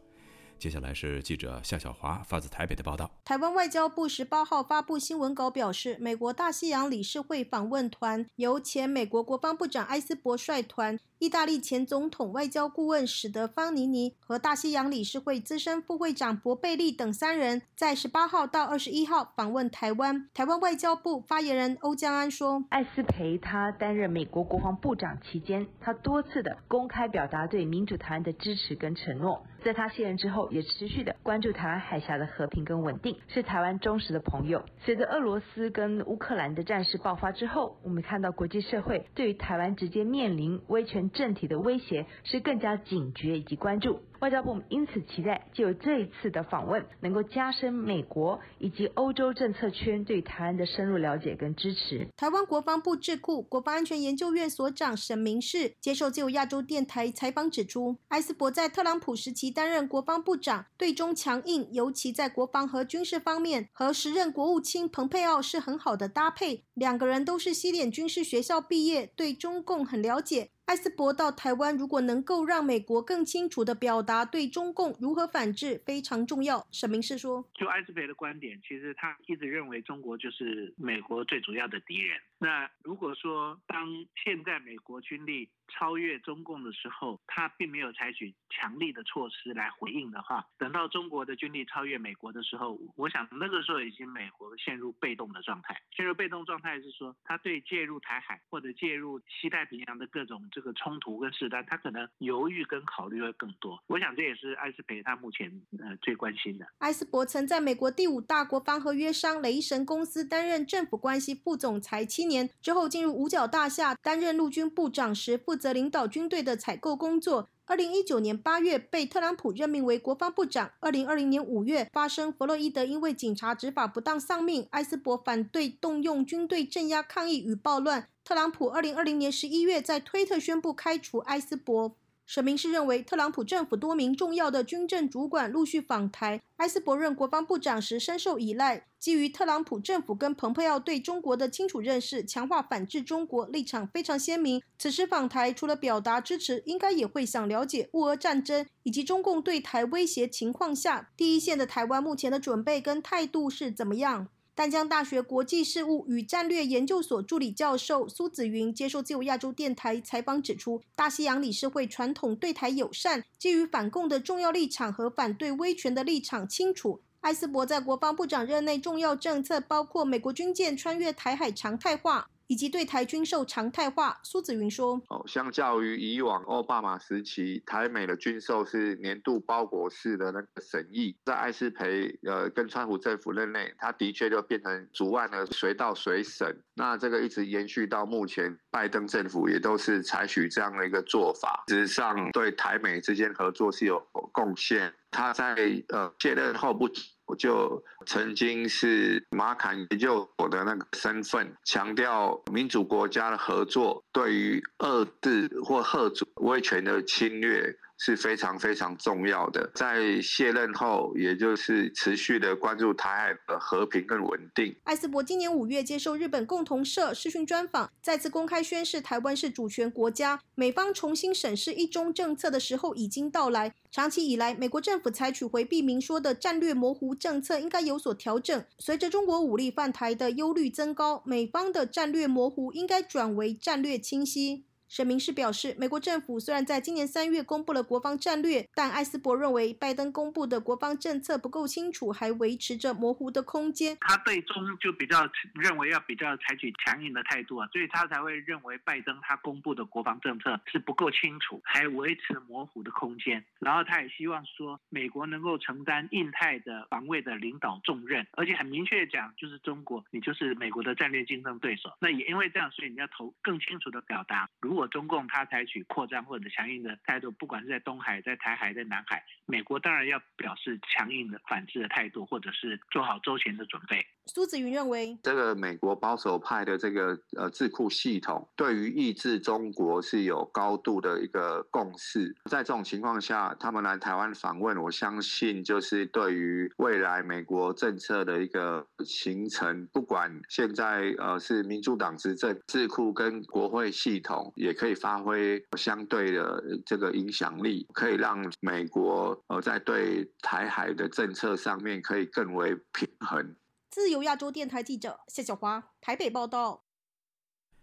接下来是记者夏小华发自台北的报道。台湾外交部十八号发布新闻稿表示，美国大西洋理事会访问团由前美国国防部长埃斯珀率团。意大利前总统外交顾问史德方尼尼和大西洋理事会资深副会长博贝利等三人，在十八号到二十一号访问台湾。台湾外交部发言人欧江安说：“艾斯培他担任美国国防部长期间，他多次的公开表达对民主台湾的支持跟承诺。在他卸任之后，也持续的关注台湾海峡的和平跟稳定，是台湾忠实的朋友。随着俄罗斯跟乌克兰的战事爆发之后，我们看到国际社会对于台湾直接面临威权。”政体的威胁是更加警觉以及关注。外交部因此期待，就这一次的访问，能够加深美国以及欧洲政策圈对台湾的深入了解跟支持。台湾国防部智库国防安全研究院所长沈明世接受自由亚洲电台采访指出，埃斯伯在特朗普时期担任国防部长，对中强硬，尤其在国防和军事方面，和时任国务卿蓬佩奥是很好的搭配。两个人都是西点军事学校毕业，对中共很了解。埃斯伯到台湾，如果能够让美国更清楚地表达对中共如何反制，非常重要。沈明是说：“就埃斯伯的观点，其实他一直认为中国就是美国最主要的敌人。那如果说当现在美国军力超越中共的时候，他并没有采取强力的措施来回应的话，等到中国的军力超越美国的时候，我想那个时候已经美国陷入被动的状态。陷入被动状态是说，他对介入台海或者介入西太平洋的各种这个冲突跟事端，他可能犹豫跟考虑会更多。我想这也是埃斯培他目前呃最关心的。埃斯伯曾在美国第五大国防合约商雷神公司担任政府关系副总裁七年，之后进入五角大厦担任陆军部长时，负责领导军队的采购工作。二零一九年八月被特朗普任命为国防部长。二零二零年五月发生弗洛伊德因为警察执法不当丧命，埃斯伯反对动用军队镇压抗议与暴乱。特朗普二零二零年十一月在推特宣布开除埃斯伯。沈明是认为，特朗普政府多名重要的军政主管陆续访台。埃斯伯任国防部长时深受依赖。基于特朗普政府跟蓬佩奥对中国的清楚认识，强化反制中国立场非常鲜明。此时访台，除了表达支持，应该也会想了解乌俄战争以及中共对台威胁情况下，第一线的台湾目前的准备跟态度是怎么样。丹江大学国际事务与战略研究所助理教授苏子云接受自由亚洲电台采访指出，大西洋理事会传统对台友善，基于反共的重要立场和反对威权的立场清楚。艾斯伯在国防部长任内重要政策包括美国军舰穿越台海常态化。以及对台军售常态化，苏子云说：“哦，相较于以往奥巴马时期，台美的军售是年度包裹式的那个审议，在艾斯培呃跟川普政府任内，他的确就变成逐案的随到随审。那这个一直延续到目前，拜登政府也都是采取这样的一个做法，事实上对台美之间合作是有贡献。他在呃卸任后不久。”我就曾经是马坎研究所的那个身份，强调民主国家的合作对于遏制或遏阻威权的侵略。是非常非常重要的。在卸任后，也就是持续的关注台海的和平跟稳定。艾斯伯今年五月接受日本共同社视讯专访，再次公开宣示台湾是主权国家。美方重新审视一中政策的时候已经到来。长期以来，美国政府采取回避明说的战略模糊政策，应该有所调整。随着中国武力犯台的忧虑增高，美方的战略模糊应该转为战略清晰。沈明是表示，美国政府虽然在今年三月公布了国防战略，但艾斯伯认为拜登公布的国防政策不够清楚，还维持着模糊的空间。他对中就比较认为要比较采取强硬的态度啊，所以他才会认为拜登他公布的国防政策是不够清楚，还维持模糊的空间。然后他也希望说，美国能够承担印太的防卫的领导重任，而且很明确讲，就是中国，你就是美国的战略竞争对手。那也因为这样，所以你要投更清楚的表达，如果。中共它采取扩张或者强硬的态度，不管是在东海、在台海、在南海，美国当然要表示强硬的反制的态度，或者是做好周全的准备。苏子云认为，这个美国保守派的这个呃智库系统，对于抑制中国是有高度的一个共识。在这种情况下，他们来台湾访问，我相信就是对于未来美国政策的一个形成，不管现在呃是民主党执政，智库跟国会系统也可以发挥相对的这个影响力，可以让美国呃在对台海的政策上面可以更为平衡。自由亚洲电台记者谢小华台北报道。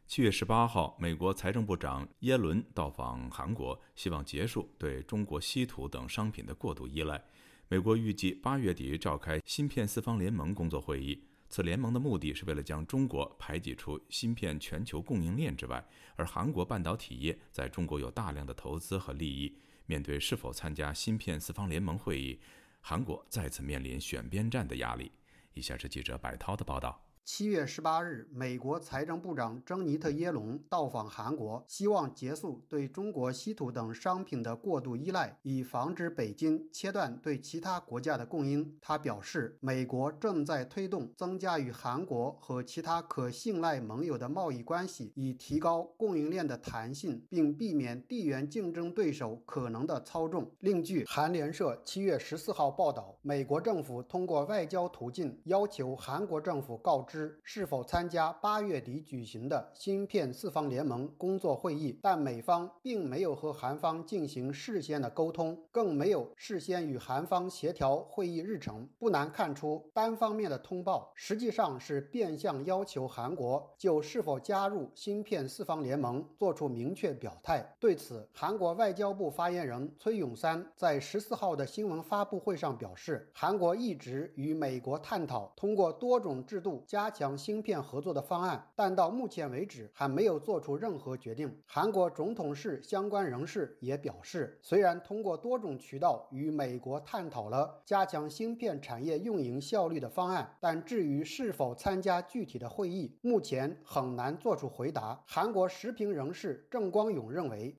七月十八号，美国财政部长耶伦到访韩国，希望结束对中国稀土等商品的过度依赖。美国预计八月底召开芯片四方联盟工作会议，此联盟的目的是为了将中国排挤出芯片全球供应链之外。而韩国半导体业在中国有大量的投资和利益，面对是否参加芯片四方联盟会议，韩国再次面临选边站的压力。以下是记者白涛的报道。七月十八日，美国财政部长珍妮特·耶伦到访韩国，希望结束对中国稀土等商品的过度依赖，以防止北京切断对其他国家的供应。他表示，美国正在推动增加与韩国和其他可信赖盟友的贸易关系，以提高供应链的弹性，并避免地缘竞争对手可能的操纵。另据韩联社七月十四号报道，美国政府通过外交途径要求韩国政府告知。是否参加八月底举行的芯片四方联盟工作会议？但美方并没有和韩方进行事先的沟通，更没有事先与韩方协调会议日程。不难看出，单方面的通报实际上是变相要求韩国就是否加入芯片四方联盟做出明确表态。对此，韩国外交部发言人崔永山在十四号的新闻发布会上表示，韩国一直与美国探讨通过多种制度加。加强芯片合作的方案，但到目前为止还没有做出任何决定。韩国总统室相关人士也表示，虽然通过多种渠道与美国探讨了加强芯片产业运营效率的方案，但至于是否参加具体的会议，目前很难做出回答。韩国时评人士郑光勇认为，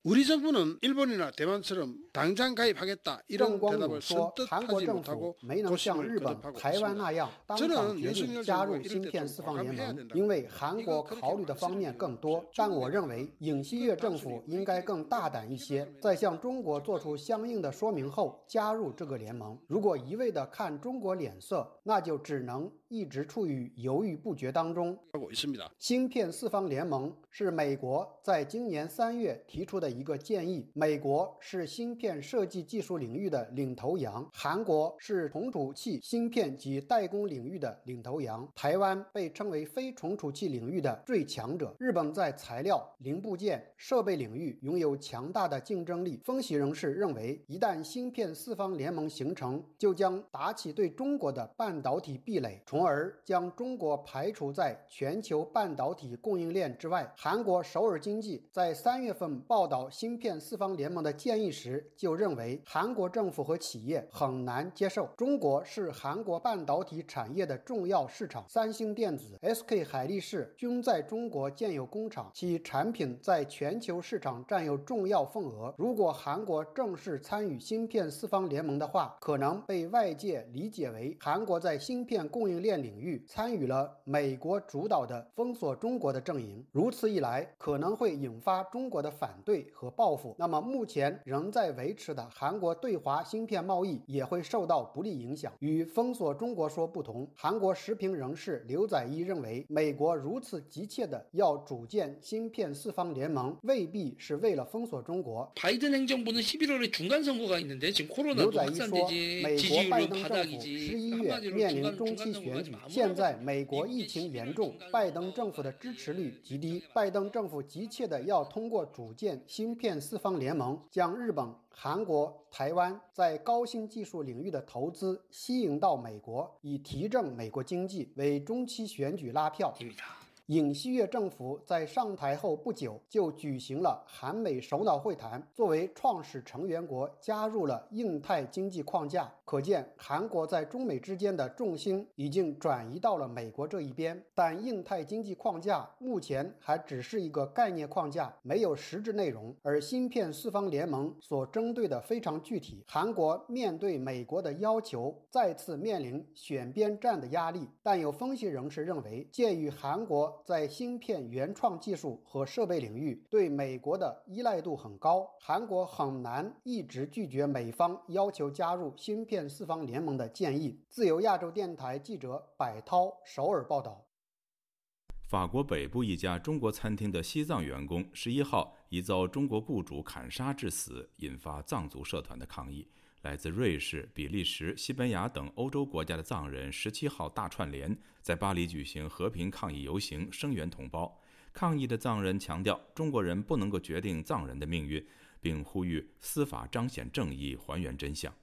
郑光勇说，韩国政府没能像日本、台湾那样当场决定加入芯片。片四方联盟，因为韩国考虑的方面更多。但我认为尹锡悦政府应该更大胆一些，在向中国做出相应的说明后加入这个联盟。如果一味的看中国脸色，那就只能一直处于犹豫不决当中。芯片四方联盟是美国在今年三月提出的一个建议。美国是芯片设计技术领域的领头羊，韩国是存储器芯片及代工领域的领头羊，台湾被称为非存储器领域的最强者。日本在材料、零部件、设备领域拥有强大的竞争力。分析人士认为，一旦芯片四方联盟形成，就将打起对中国的半导体壁垒，从从而将中国排除在全球半导体供应链之外。韩国首尔经济在三月份报道芯片四方联盟的建议时，就认为韩国政府和企业很难接受。中国是韩国半导体产业的重要市场，三星电子、SK 海力士均在中国建有工厂，其产品在全球市场占有重要份额。如果韩国正式参与芯片四方联盟的话，可能被外界理解为韩国在芯片供应链领域参与了美国主导的封锁中国的阵营。如此一来，可能会引发中国的反对和报复。那么，目前仍在维持的韩国对华芯片贸易也会受到不利影响。与封锁中国说不同，韩国时评人士刘载一认为，美国如此急切的要组建芯片四方联盟，未必是为了封锁中国。刘载一说，美国拜登政府十一月面临中期选举，现在美国疫情严重，拜登政府的支持率极低。拜登政府急切的要通过组建芯片四方联盟，将日本、韩国、台湾在高新技术领域的投资吸引到美国，以提振美国经济，为中期选举拉票。尹锡悦政府在上台后不久就举行了韩美首脑会谈，作为创始成员国加入了印太经济框架。可见，韩国在中美之间的重心已经转移到了美国这一边。但印太经济框架目前还只是一个概念框架，没有实质内容。而芯片四方联盟所针对的非常具体。韩国面对美国的要求，再次面临选边站的压力。但有分析人士认为，鉴于韩国。在芯片原创技术和设备领域，对美国的依赖度很高。韩国很难一直拒绝美方要求加入芯片四方联盟的建议。自由亚洲电台记者柏涛首尔报道。法国北部一家中国餐厅的西藏员工十一号疑遭中国雇主砍杀致死，引发藏族社团的抗议。来自瑞士、比利时、西班牙等欧洲国家的藏人十七号大串联，在巴黎举行和平抗议游行，声援同胞。抗议的藏人强调，中国人不能够决定藏人的命运，并呼吁司法彰显正义，还原真相。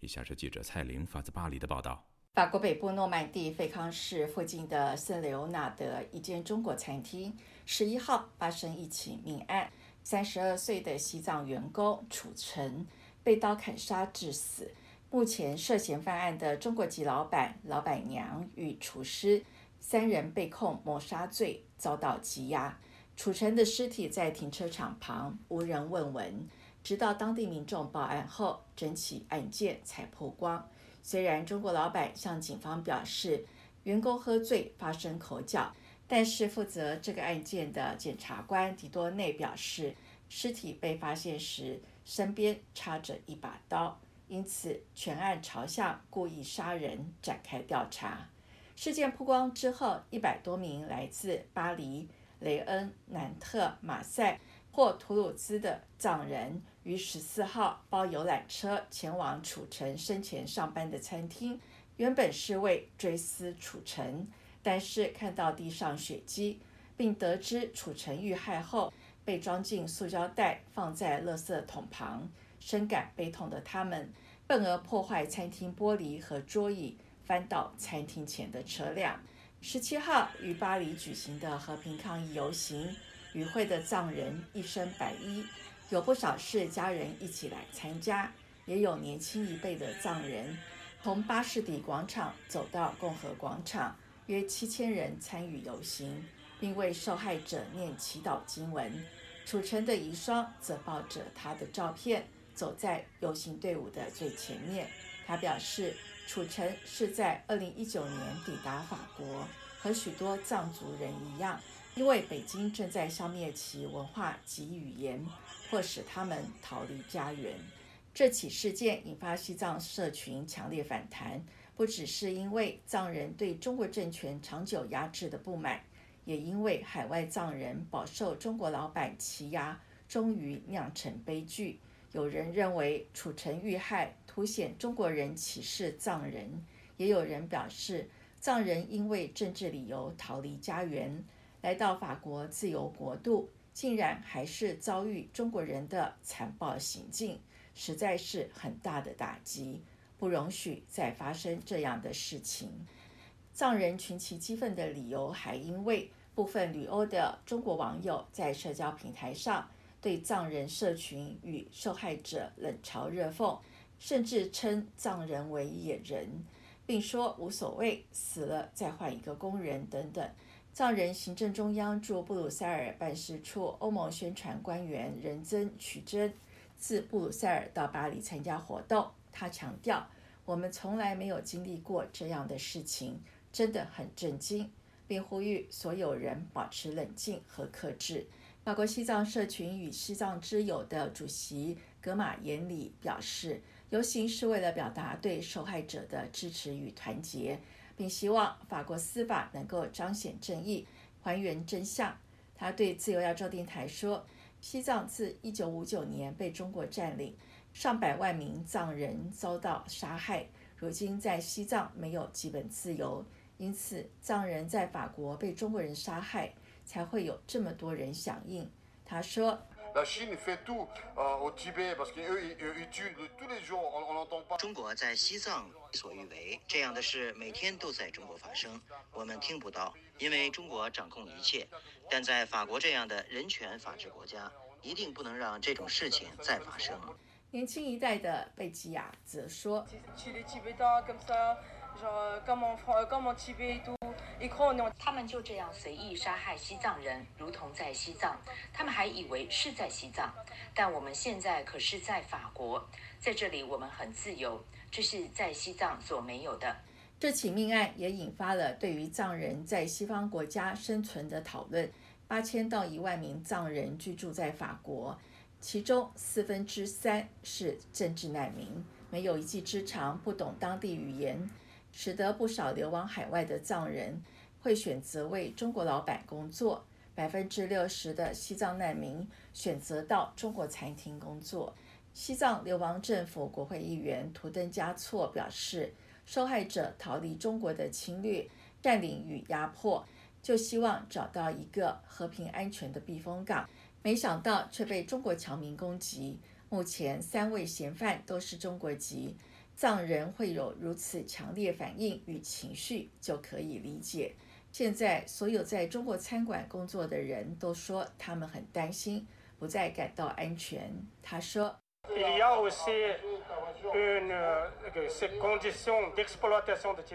以下是记者蔡玲发自巴黎的报道：法国北部诺曼底费康市附近的圣雷欧纳德一间中国餐厅，十一号发生一起命案，三十二岁的西藏员工楚成。被刀砍杀致死。目前涉嫌犯案的中国籍老板、老板娘与厨师三人被控谋杀罪，遭到羁押。楚晨的尸体在停车场旁，无人问闻。直到当地民众报案后，整起案件才曝光。虽然中国老板向警方表示员工喝醉发生口角，但是负责这个案件的检察官迪多内表示，尸体被发现时。身边插着一把刀，因此全案朝向故意杀人展开调查。事件曝光之后，一百多名来自巴黎、雷恩、南特、马赛或图鲁兹的藏人于十四号包游览车前往楚城生前上班的餐厅，原本是为追思楚城，但是看到地上血迹，并得知楚城遇害后。被装进塑胶袋，放在垃圾桶旁，深感悲痛的他们，笨而破坏餐厅玻璃和桌椅，翻倒餐厅前的车辆。十七号于巴黎举行的和平抗议游行，与会的藏人一身白衣，有不少是家人一起来参加，也有年轻一辈的藏人，从巴士底广场走到共和广场，约七千人参与游行。并为受害者念祈祷经文。楚晨的遗孀则抱着他的照片，走在游行队伍的最前面。他表示，楚晨是在2019年抵达法国，和许多藏族人一样，因为北京正在消灭其文化及语言，迫使他们逃离家园。这起事件引发西藏社群强烈反弹，不只是因为藏人对中国政权长久压制的不满，也因为海外藏人饱受中国老板欺压，终于酿成悲剧。有人认为楚成遇害，凸显中国人歧视藏人；也有人表示。藏人因为政治理由逃离家园，来到法国自由国度，竟然还是遭遇中国人的残暴行径，实在是很大的打击，不容许再发生这样的事情。藏人群起激愤的理由，还因为部分旅欧的中国网友在社交平台上对藏人社群与受害者冷嘲热讽，甚至称藏人为野人。并说无所谓，死了再换一个工人等等。藏人行政中央驻布鲁塞尔办事处欧盟宣传官员仁增曲真自布鲁塞尔到巴黎参加活动，他强调：“我们从来没有经历过这样的事情，真的很震惊。”并呼吁所有人保持冷静和克制。法国西藏社群与西藏之友的主席格马延里表示。游行是为了表达对受害者的支持与团结，并希望法国司法能够彰显正义，还原真相。他对自由亚洲电台说：“西藏自1959年被中国占领，上百万名藏人遭到杀害，如今在西藏没有基本自由，因此藏人在法国被中国人杀害，才会有这么多人响应。”他说。中国在西藏为所欲为，这样的事每天都在中国发生，我们听不到，因为中国掌控一切。但在法国这样的人权法治国家，一定不能让这种事情再发生。年轻一代的贝吉亚则说。他们就这样随意杀害西藏人，如同在西藏。他们还以为是在西藏，但我们现在可是在法国，在这里我们很自由，这是在西藏所没有的。这起命案也引发了对于藏人在西方国家生存的讨论。八千到一万名藏人居住在法国，其中四分之三是政治难民，没有一技之长，不懂当地语言。使得不少流亡海外的藏人会选择为中国老板工作。百分之六十的西藏难民选择到中国餐厅工作。西藏流亡政府国会议员图登加措表示，受害者逃离中国的侵略、占领与压迫，就希望找到一个和平安全的避风港，没想到却被中国侨民攻击。目前三位嫌犯都是中国籍。藏人会有如此强烈反应与情绪，就可以理解。现在，所有在中国餐馆工作的人都说，他们很担心，不再感到安全。他说。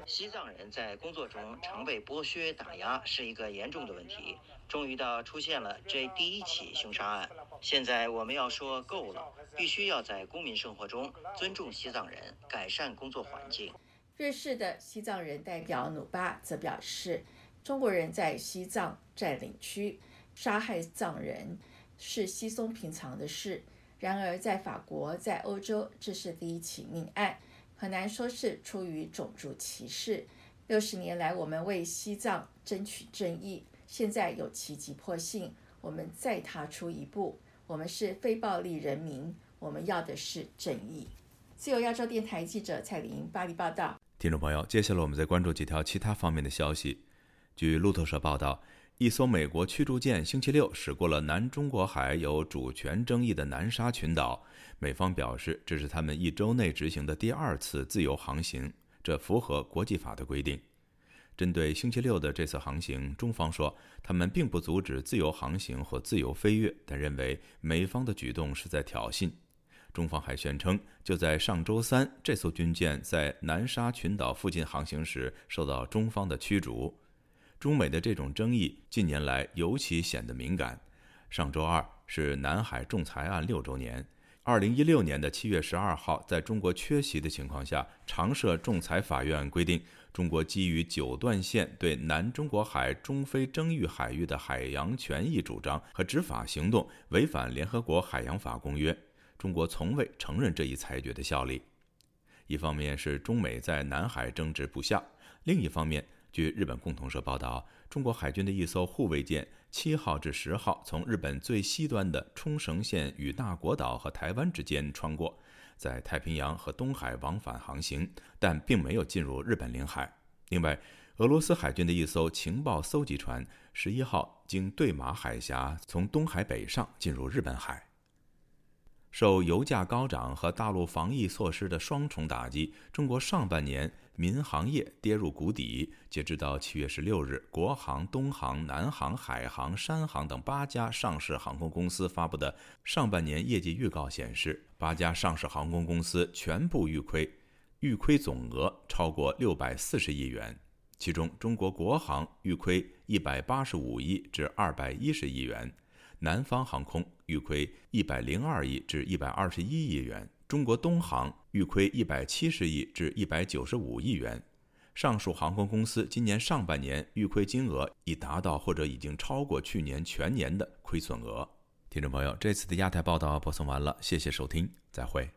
西藏人在工作中常被剥削打压，是一个严重的问题。终于到出现了这第一起凶杀案。现在我们要说够了，必须要在公民生活中尊重西藏人，改善工作环境。瑞士的西藏人代表努巴则表示，中国人在西藏占领区杀害藏人是稀松平常的事。然而，在法国，在欧洲，这是第一起命案，很难说是出于种族歧视。六十年来，我们为西藏争取正义，现在有其急迫性，我们再踏出一步。我们是非暴力人民，我们要的是正义。自由亚洲电台记者蔡玲巴黎报道。听众朋友，接下来我们再关注几条其他方面的消息。据路透社报道。一艘美国驱逐舰星期六驶过了南中国海有主权争议的南沙群岛。美方表示，这是他们一周内执行的第二次自由航行，这符合国际法的规定。针对星期六的这次航行，中方说，他们并不阻止自由航行或自由飞跃，但认为美方的举动是在挑衅。中方还宣称，就在上周三，这艘军舰在南沙群岛附近航行时受到中方的驱逐。中美的这种争议近年来尤其显得敏感。上周二是南海仲裁案六周年，二零一六年的七月十二号，在中国缺席的情况下，常设仲裁法院规定，中国基于九段线对南中国海中非争议海域的海洋权益主张和执法行动违反联合国海洋法公约。中国从未承认这一裁决的效力。一方面是中美在南海争执不下，另一方面，据日本共同社报道，中国海军的一艘护卫舰。七号至十号从日本最西端的冲绳县与大国岛和台湾之间穿过，在太平洋和东海往返航行，但并没有进入日本领海。另外，俄罗斯海军的一艘情报搜集船十一号经对马海峡从东海北上进入日本海。受油价高涨和大陆防疫措施的双重打击，中国上半年。民航业跌入谷底。截止到七月十六日，国航、东航、南航、海航、山航等八家上市航空公司发布的上半年业绩预告显示，八家上市航空公司全部预亏，预亏总额超过六百四十亿元。其中，中国国航预亏一百八十五亿至二百一十亿元，南方航空预亏一百零二亿至一百二十一亿元。中国东航预亏一百七十亿至一百九十五亿元，上述航空公司今年上半年预亏金额已达到或者已经超过去年全年的亏损额。听众朋友，这次的亚太报道播送完了，谢谢收听，再会。